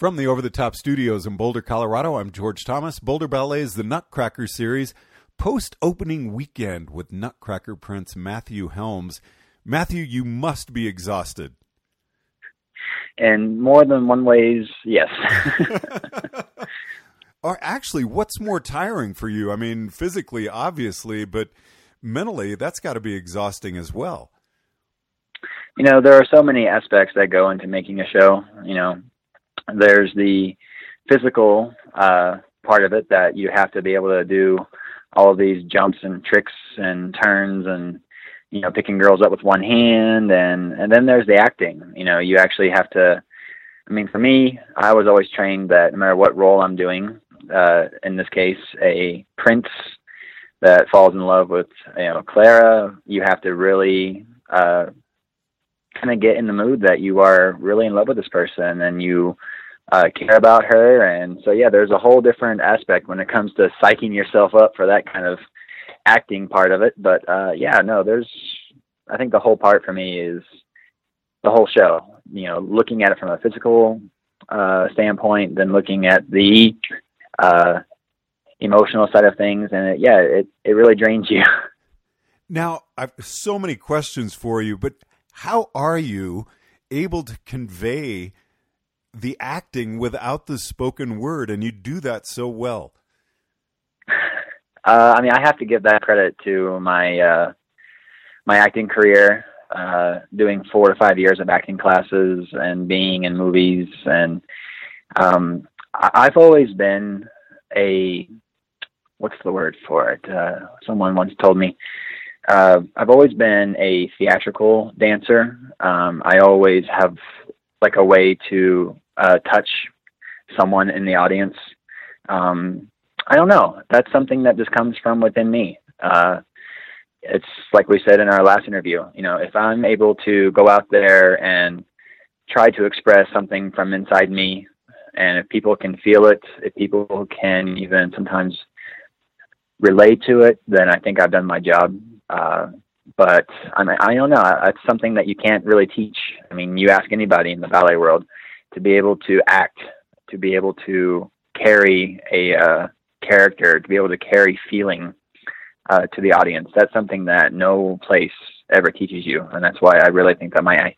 From the Over the Top Studios in Boulder, Colorado, I'm George Thomas. Boulder Ballet's The Nutcracker Series, post opening weekend with Nutcracker Prince Matthew Helms. Matthew, you must be exhausted. In more than one ways, yes. or actually, what's more tiring for you? I mean, physically, obviously, but mentally, that's got to be exhausting as well. You know, there are so many aspects that go into making a show. You know, there's the physical uh, part of it that you have to be able to do all of these jumps and tricks and turns and you know picking girls up with one hand and and then there's the acting. You know you actually have to i mean for me i was always trained that no matter what role i'm doing uh in this case a prince that falls in love with you know clara you have to really uh kind of get in the mood that you are really in love with this person and you uh, care about her. And so, yeah, there's a whole different aspect when it comes to psyching yourself up for that kind of acting part of it. But uh, yeah, no, there's, I think the whole part for me is the whole show, you know, looking at it from a physical uh, standpoint, then looking at the uh, emotional side of things. And it, yeah, it, it really drains you. Now, I've so many questions for you, but how are you able to convey the acting without the spoken word, and you do that so well. Uh, I mean, I have to give that credit to my uh, my acting career, uh, doing four to five years of acting classes and being in movies, and um, I've always been a what's the word for it? Uh, someone once told me. Uh, I've always been a theatrical dancer. Um, I always have like a way to uh, touch someone in the audience. Um, I don't know. That's something that just comes from within me. Uh, it's like we said in our last interview. You know, if I'm able to go out there and try to express something from inside me, and if people can feel it, if people can even sometimes relate to it, then I think I've done my job. Uh, but I mean, I don't know. It's something that you can't really teach. I mean, you ask anybody in the ballet world to be able to act, to be able to carry a uh, character, to be able to carry feeling uh, to the audience. That's something that no place ever teaches you, and that's why I really think that my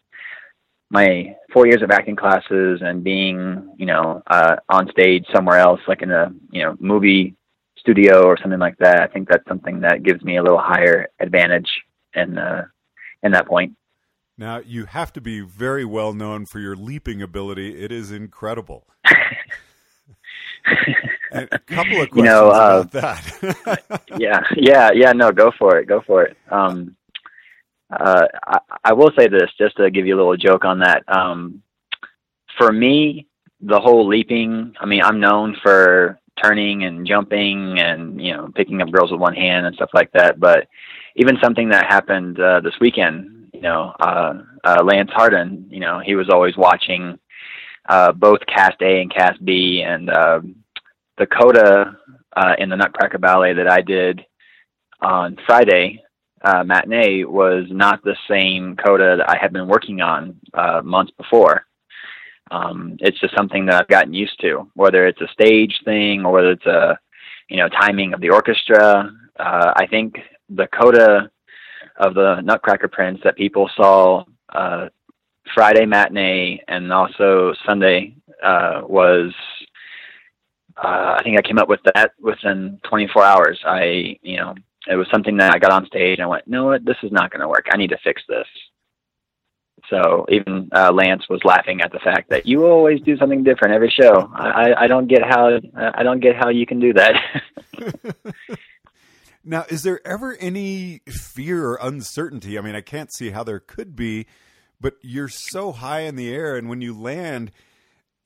my four years of acting classes and being, you know, uh, on stage somewhere else, like in a you know movie studio or something like that, I think that's something that gives me a little higher advantage in uh, in that point. Now you have to be very well known for your leaping ability. It is incredible. a couple of questions you know, uh, about that. yeah, yeah, yeah. No, go for it. Go for it. Um, uh, I, I will say this just to give you a little joke on that. Um, for me, the whole leaping. I mean, I'm known for turning and jumping and you know picking up girls with one hand and stuff like that. But even something that happened uh, this weekend, you know, uh, uh, Lance Hardin, you know, he was always watching uh, both Cast A and Cast B, and uh, the coda uh, in the Nutcracker Ballet that I did on Friday uh, matinee was not the same coda that I had been working on uh, months before. Um, it's just something that I've gotten used to, whether it's a stage thing or whether it's a, you know, timing of the orchestra. Uh, I think the coda of the Nutcracker Prince that people saw uh, Friday matinee and also Sunday uh, was uh, I think I came up with that within 24 hours. I you know it was something that I got on stage and I went, no, what, this is not going to work. I need to fix this. So even uh, Lance was laughing at the fact that you always do something different every show. I, I don't get how I don't get how you can do that. Now, is there ever any fear or uncertainty? I mean, I can't see how there could be, but you're so high in the air, and when you land,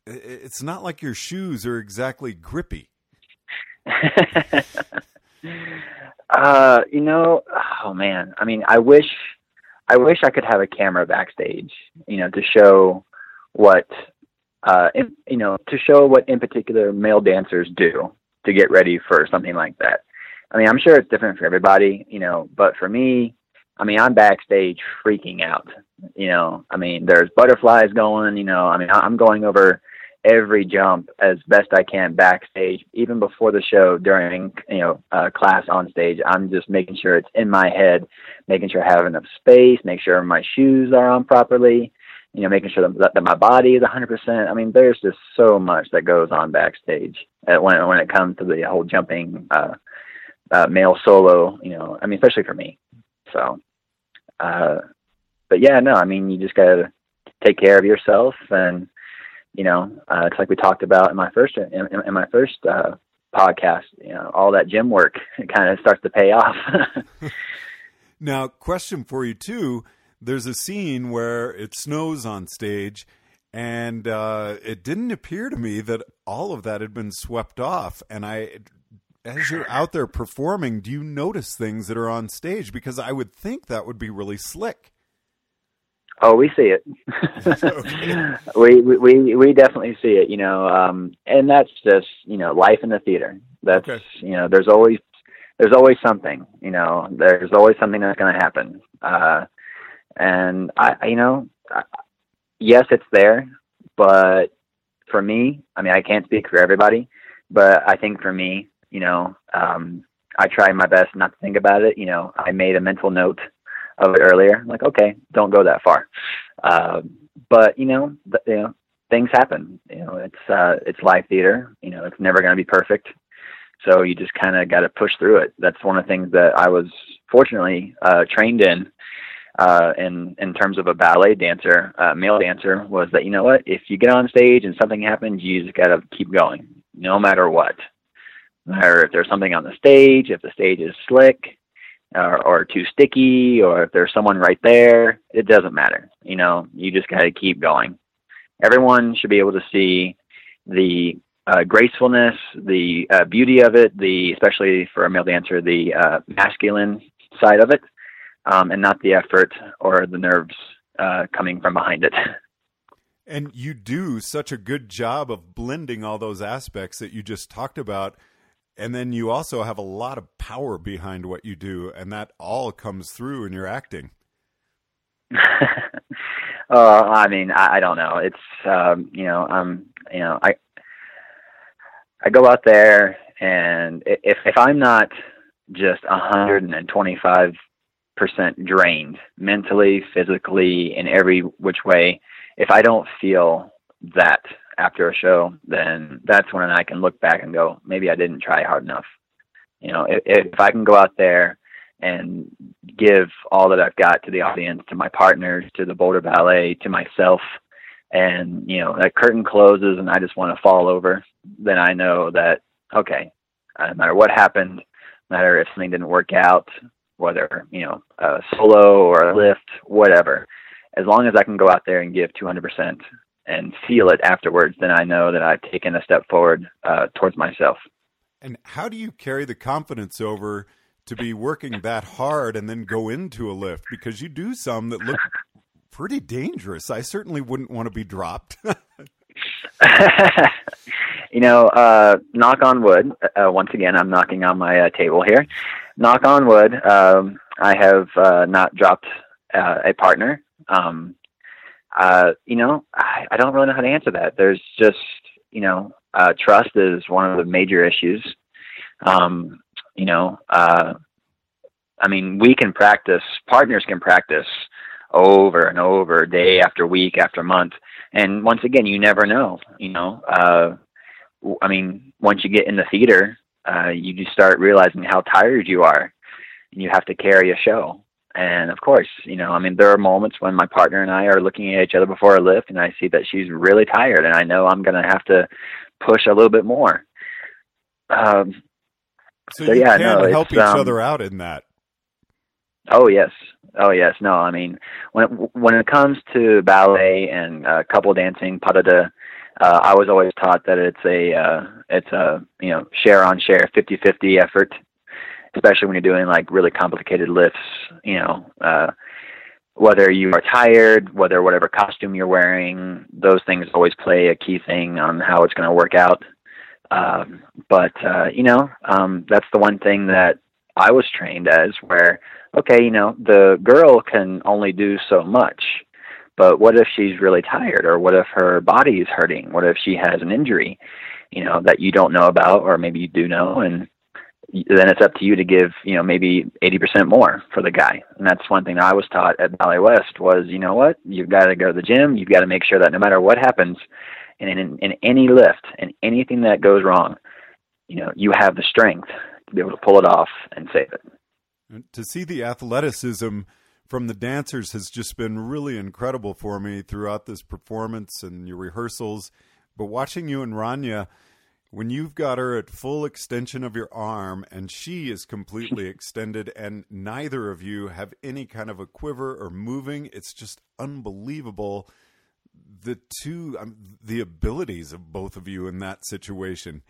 it's not like your shoes are exactly grippy. uh, you know, oh man, I mean, I wish, I wish I could have a camera backstage, you know, to show what, uh, you know, to show what in particular male dancers do to get ready for something like that. I mean, I'm sure it's different for everybody, you know, but for me, I mean, I'm backstage freaking out. You know, I mean, there's butterflies going. You know, I mean, I'm going over every jump as best I can backstage, even before the show, during you know uh, class on stage. I'm just making sure it's in my head, making sure I have enough space, make sure my shoes are on properly, you know, making sure that, that my body is 100%. I mean, there's just so much that goes on backstage uh, when when it comes to the whole jumping uh, uh, male solo. You know, I mean, especially for me. So, uh, but yeah, no, I mean, you just gotta take care of yourself and you know, uh, it's like we talked about in my first in, in my first uh, podcast. You know, all that gym work kind of starts to pay off. now, question for you too. There's a scene where it snows on stage, and uh, it didn't appear to me that all of that had been swept off. And I, as you're out there performing, do you notice things that are on stage? Because I would think that would be really slick. Oh, we see it. we, we we definitely see it, you know, um, and that's just you know life in the theater. That's okay. you know, there's always there's always something, you know, there's always something that's going to happen. Uh, and I, you know, I, yes, it's there, but for me, I mean, I can't speak for everybody, but I think for me, you know, um, I try my best not to think about it. You know, I made a mental note of it earlier. Like, okay, don't go that far. Uh, but you know, th- you know, things happen. You know, it's uh, it's live theater. You know, it's never going to be perfect. So you just kind of got to push through it. That's one of the things that I was fortunately uh, trained in. Uh, in in terms of a ballet dancer, uh, male dancer, was that you know what? If you get on stage and something happens, you just got to keep going, no matter what. No matter if there's something on the stage, if the stage is slick, or, or too sticky or if there's someone right there, it doesn't matter. You know, you just got to keep going. Everyone should be able to see the uh, gracefulness, the uh, beauty of it, the especially for a male dancer, the uh, masculine side of it, um, and not the effort or the nerves uh, coming from behind it. And you do such a good job of blending all those aspects that you just talked about and then you also have a lot of power behind what you do and that all comes through in your acting. Uh i mean I, I don't know. It's um you know um you know i i go out there and if if i'm not just a hundred and twenty five percent drained mentally physically in every which way if i don't feel that after a show, then that's when I can look back and go, maybe I didn't try hard enough. You know, if, if I can go out there and give all that I've got to the audience, to my partners, to the Boulder Ballet, to myself, and you know that curtain closes and I just want to fall over, then I know that okay, uh, no matter what happened, no matter if something didn't work out, whether you know a solo or a lift, whatever, as long as I can go out there and give 200%, and feel it afterwards, then I know that I've taken a step forward uh, towards myself. And how do you carry the confidence over to be working that hard and then go into a lift? Because you do some that look pretty dangerous. I certainly wouldn't want to be dropped. you know, uh, knock on wood. Uh, once again, I'm knocking on my uh, table here. Knock on wood. Um, I have uh, not dropped uh, a partner. Um, uh, you know, I, I don't really know how to answer that. There's just, you know, uh, trust is one of the major issues. Um, you know, uh, I mean, we can practice, partners can practice over and over, day after week after month. And once again, you never know, you know, uh, I mean, once you get in the theater, uh, you just start realizing how tired you are and you have to carry a show. And of course, you know, I mean, there are moments when my partner and I are looking at each other before a lift, and I see that she's really tired, and I know I'm going to have to push a little bit more. Um, so, so yeah, no, help each um, other out in that. Oh yes, oh yes. No, I mean, when it, when it comes to ballet and uh, couple dancing, pas de deux, uh, I was always taught that it's a uh, it's a you know share on share, fifty fifty effort especially when you're doing like really complicated lifts, you know, uh, whether you are tired, whether whatever costume you're wearing, those things always play a key thing on how it's going to work out. Um, but, uh, you know, um, that's the one thing that I was trained as where, okay, you know, the girl can only do so much, but what if she's really tired or what if her body is hurting what if she has an injury you know that you don't know about or maybe you do know and then it's up to you to give you know maybe 80% more for the guy. And that's one thing that i was taught at Ballet West was you know what? You've got to go to the gym. You've got to make sure that no matter what happens in, in, in any lift and anything that goes wrong you know you have the strength to be able to pull it off and save it. To see the athleticism from the dancers has just been really incredible for me throughout this performance and your rehearsals. But watching you and Rania, when you've got her at full extension of your arm and she is completely extended, and neither of you have any kind of a quiver or moving, it's just unbelievable. The two, um, the abilities of both of you in that situation.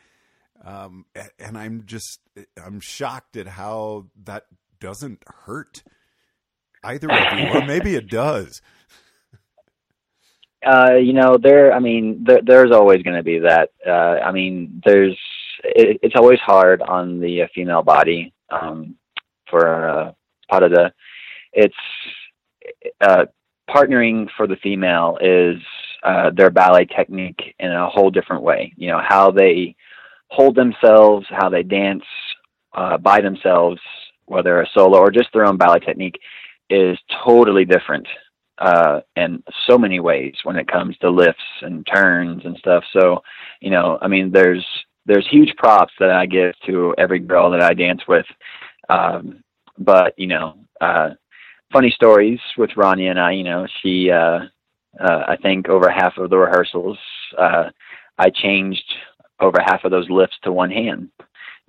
Um, and I'm just, I'm shocked at how that doesn't hurt either of you, or maybe it does. Uh, you know, there. I mean, there, there's always going to be that. Uh, I mean, there's. It, it's always hard on the uh, female body um, for uh, part of the. It's uh, partnering for the female is uh, their ballet technique in a whole different way. You know how they hold themselves, how they dance uh, by themselves, whether a solo or just their own ballet technique is totally different uh, in so many ways when it comes to lifts and turns and stuff. So, you know, I mean, there's there's huge props that I give to every girl that I dance with. Um, but you know, uh, funny stories with Rania and I. You know, she uh, uh, I think over half of the rehearsals, uh, I changed over half of those lifts to one hand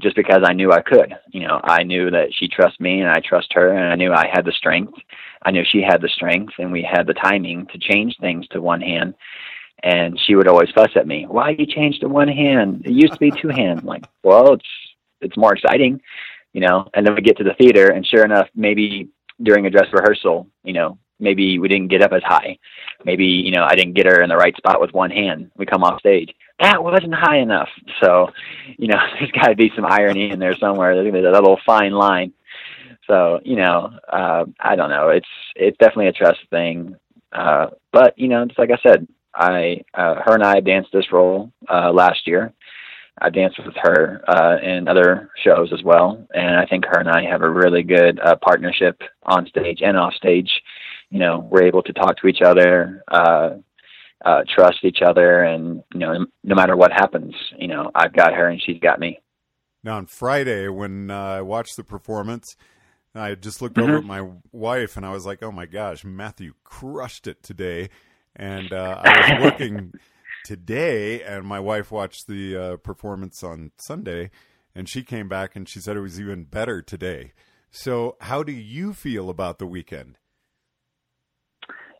just because I knew I could. You know, I knew that she trusts me and I trust her and I knew I had the strength. I knew she had the strength and we had the timing to change things to one hand. And she would always fuss at me, Why you changed to one hand? It used to be two hands. like, well, it's it's more exciting, you know. And then we get to the theater and sure enough, maybe during a dress rehearsal, you know, maybe we didn't get up as high. Maybe, you know, I didn't get her in the right spot with one hand. We come off stage that wasn't high enough. So, you know, there's got to be some irony in there somewhere. There's going to be that little fine line. So, you know, uh, I don't know. It's it's definitely a trust thing. Uh, but you know, just like I said, I uh, her and I danced this role uh, last year. I danced with her uh, in other shows as well, and I think her and I have a really good uh, partnership on stage and off stage. You know, we're able to talk to each other. Uh, uh, trust each other, and you know, no matter what happens, you know, I've got her and she's got me. Now on Friday, when uh, I watched the performance, I just looked mm-hmm. over at my wife and I was like, "Oh my gosh, Matthew crushed it today!" And uh, I was working today, and my wife watched the uh, performance on Sunday, and she came back and she said it was even better today. So, how do you feel about the weekend?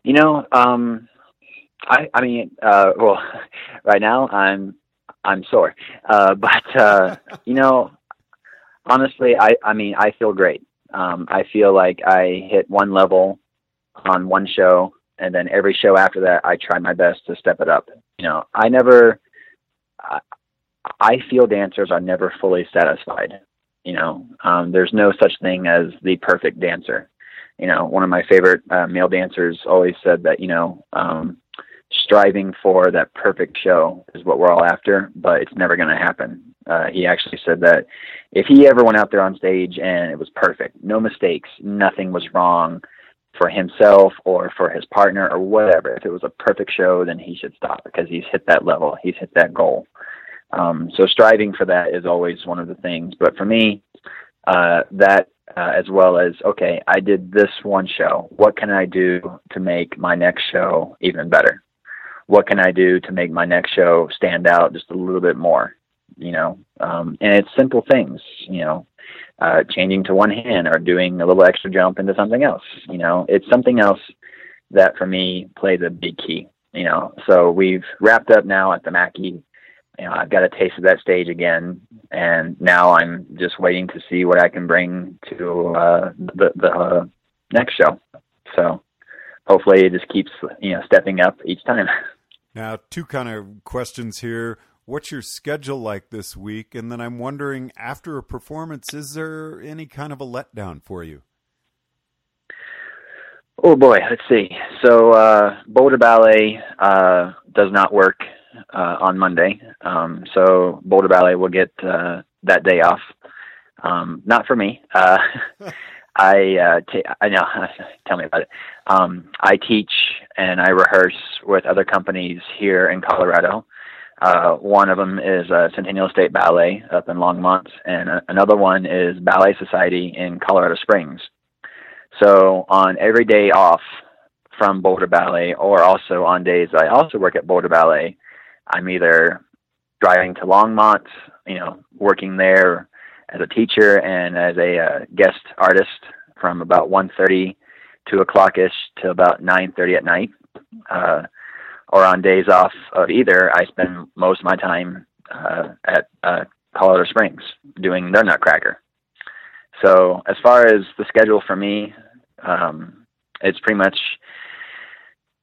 You know, um, I I mean, uh, well, right now I'm I'm sore, uh, but uh, you know, honestly, I I mean, I feel great. Um, I feel like I hit one level on one show, and then every show after that, I try my best to step it up. You know, I never. I, I feel dancers are never fully satisfied. You know, um, there's no such thing as the perfect dancer. You know, one of my favorite uh, male dancers always said that you know um, striving for that perfect show is what we're all after, but it's never going to happen. Uh, he actually said that if he ever went out there on stage and it was perfect, no mistakes, nothing was wrong for himself or for his partner or whatever, if it was a perfect show, then he should stop because he's hit that level, he's hit that goal. Um, so striving for that is always one of the things. But for me, uh, that uh, as well as okay, I did this one show. What can I do to make my next show even better? what can I do to make my next show stand out just a little bit more, you know? Um, and it's simple things, you know, uh, changing to one hand or doing a little extra jump into something else, you know, it's something else that for me plays a big key, you know. So we've wrapped up now at the Macky. You know, I've got a taste of that stage again, and now I'm just waiting to see what I can bring to uh, the the uh, next show. So hopefully, it just keeps you know stepping up each time. Now, two kind of questions here. What's your schedule like this week? And then I'm wondering, after a performance, is there any kind of a letdown for you? Oh boy, let's see. So uh, Boulder Ballet uh, does not work uh, on Monday, um, so Boulder Ballet will get uh, that day off. Um, not for me. Uh, I uh, t- I know. Tell me about it. Um, I teach and I rehearse with other companies here in Colorado. Uh, one of them is uh, Centennial State Ballet up in Longmont, and uh, another one is Ballet Society in Colorado Springs. So on every day off from Boulder Ballet, or also on days I also work at Boulder Ballet, I'm either driving to Longmont, you know, working there as a teacher and as a uh, guest artist from about 1.30, 2 o'clock ish to about 9.30 at night. Uh, or on days off of either, I spend most of my time uh, at uh, Colorado Springs doing their Nutcracker. So as far as the schedule for me, um, it's pretty much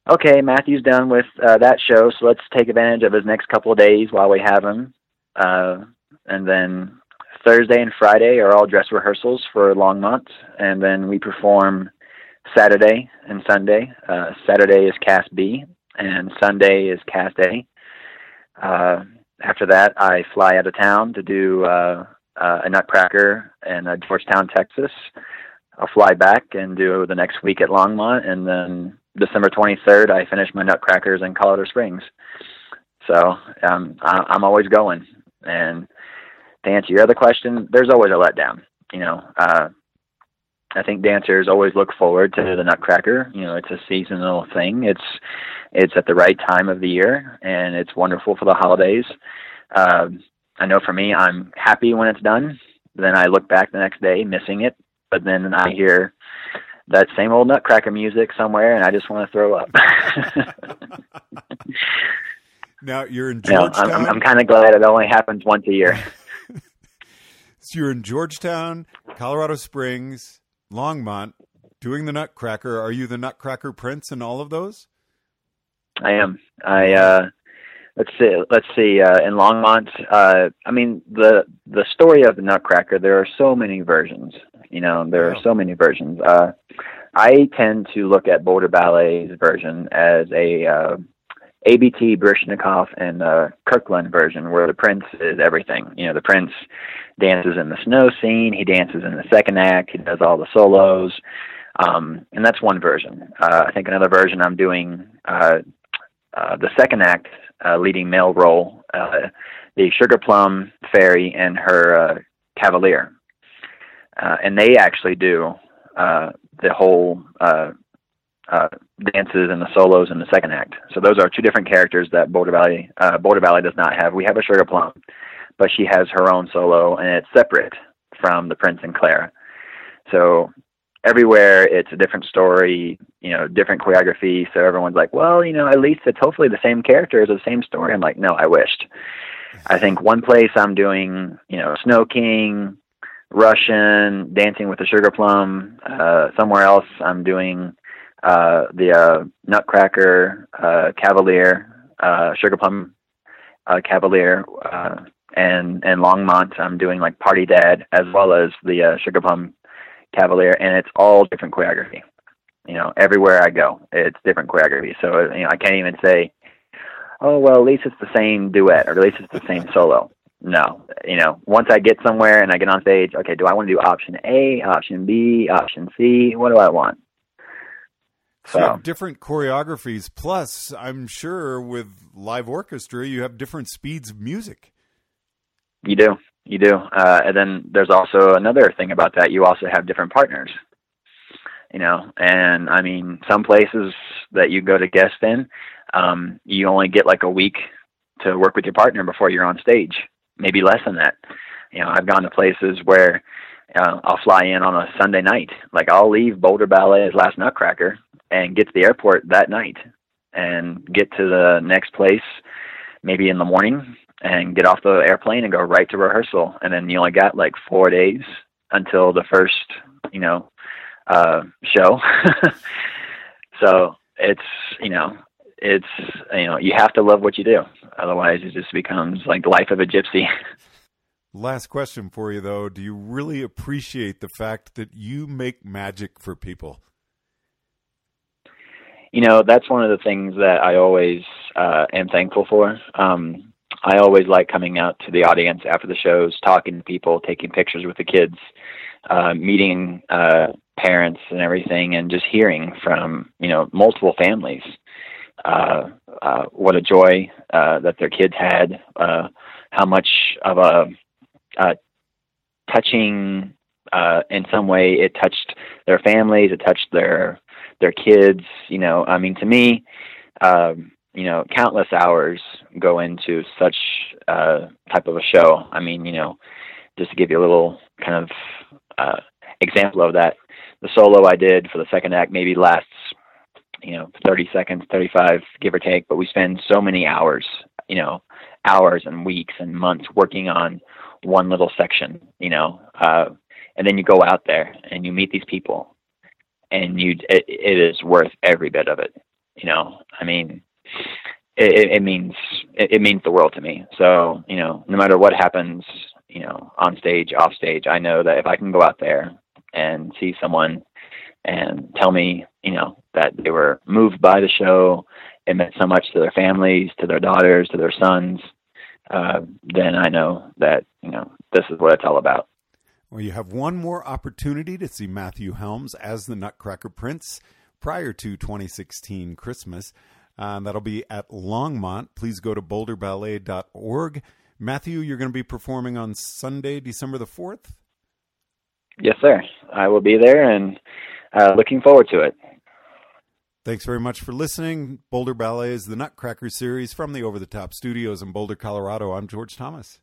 okay. Matthew's done with uh, that show, so let's take advantage of his next couple of days while we have him. Uh, and then Thursday and Friday are all dress rehearsals for Longmont, and then we perform Saturday and Sunday. Uh, Saturday is Cast B, and Sunday is Cast A. Uh, after that, I fly out of town to do uh, uh, a Nutcracker in uh, Georgetown, Texas. I'll fly back and do the next week at Longmont, and then December 23rd, I finished my Nutcrackers in Colorado Springs. So um, I, I'm always going. And to answer your other question, there's always a letdown. You know, uh, I think dancers always look forward to the Nutcracker. You know, it's a seasonal thing. It's it's at the right time of the year, and it's wonderful for the holidays. Uh, I know for me, I'm happy when it's done. Then I look back the next day, missing it, but then I hear that same old Nutcracker music somewhere, and I just want to throw up. now you're in Georgetown. I'm, I'm kind of glad it only happens once a year. so you're in Georgetown, Colorado Springs, Longmont, doing the Nutcracker. Are you the Nutcracker Prince in all of those? I am. I uh, let's see. Let's see. Uh, in Longmont, uh, I mean the the story of the Nutcracker. There are so many versions. You know, there are so many versions. Uh, I tend to look at Boulder Ballet's version as a uh, ABT Baryshnikov and uh, Kirkland version, where the prince is everything. You know, the prince dances in the snow scene. He dances in the second act. He does all the solos. Um, and that's one version. Uh, I think another version I'm doing uh, uh, the second act uh, leading male role, uh, the Sugar Plum Fairy and her uh, Cavalier, uh, and they actually do the whole uh, uh, dances and the solos in the second act. So those are two different characters that Boulder Valley Boulder Ballet does not have. We have a Sugar Plum, but she has her own solo, and it's separate from the Prince and Clara. So everywhere it's a different story, you know, different choreography. So everyone's like, well, you know, at least it's hopefully the same characters, the same story. I'm like, no, I wished. I think one place I'm doing, you know, Snow King, Russian, Dancing with the Sugar Plum. Uh, somewhere else I'm doing uh, the uh, Nutcracker, uh, Cavalier, uh, Sugar Plum, uh, Cavalier, uh, and and Longmont. I'm doing like Party Dad as well as the uh, Sugar Plum Cavalier, and it's all different choreography. You know, everywhere I go, it's different choreography. So you know, I can't even say, oh well, at least it's the same duet, or at least it's the same solo. No, you know, once I get somewhere and I get on stage, okay, do I want to do option A, option B, option C? What do I want? So, so different choreographies. Plus, I'm sure with live orchestra, you have different speeds of music. You do. You do. Uh, and then there's also another thing about that. You also have different partners. You know, and I mean, some places that you go to guest in, um, you only get like a week to work with your partner before you're on stage. Maybe less than that. You know, I've gone to places where uh, I'll fly in on a Sunday night. Like I'll leave Boulder Ballet's Last Nutcracker and get to the airport that night and get to the next place maybe in the morning and get off the airplane and go right to rehearsal. And then you only got like four days until the first you know uh show. So it's you know it's you know you have to love what you do. Otherwise it just becomes like the life of a gypsy. Last question for you though. Do you really appreciate the fact that you make magic for people? You know, that's one of the things that I always uh, am thankful for. Um, I always like coming out to the audience after the shows, talking to people, taking pictures with the kids, uh, meeting uh, parents and everything, and just hearing from you know multiple families uh, uh, what a joy uh, that their kids had, uh, how much of a, a touching uh, in some way it touched their families, it touched their their kids. You know, I mean, to me, um, you know, countless hours go into such uh, type of a show. I mean, you know, just to give you a little kind of uh, example of that, the solo I did for the second act maybe lasts, you know, 30 seconds, 35, give or take, but we spend so many hours, you know, hours and weeks and months working on one little section, you know, uh, and then you go out there and you meet these people and you, it, it is worth every bit of it. You know, I mean, it, it means it, it means the world to me. So you know, no matter what happens, you know, on stage, off stage, I know that if I can go out there and see someone and tell me, you know, that they were moved by the show, it meant so much to their families, to their daughters, to their sons, uh, then I know that you know this is what it's all about. Well, you have one more opportunity to see Matthew Helms as the Nutcracker Prince prior to 2016 Christmas. Uh, that'll be at Longmont. Please go to boulderballet.org. Matthew, you're going to be performing on Sunday, December the 4th? Yes, sir. I will be there and uh, looking forward to it. Thanks very much for listening. Boulder Ballet is the Nutcracker series from the Over the Top Studios in Boulder, Colorado. I'm George Thomas.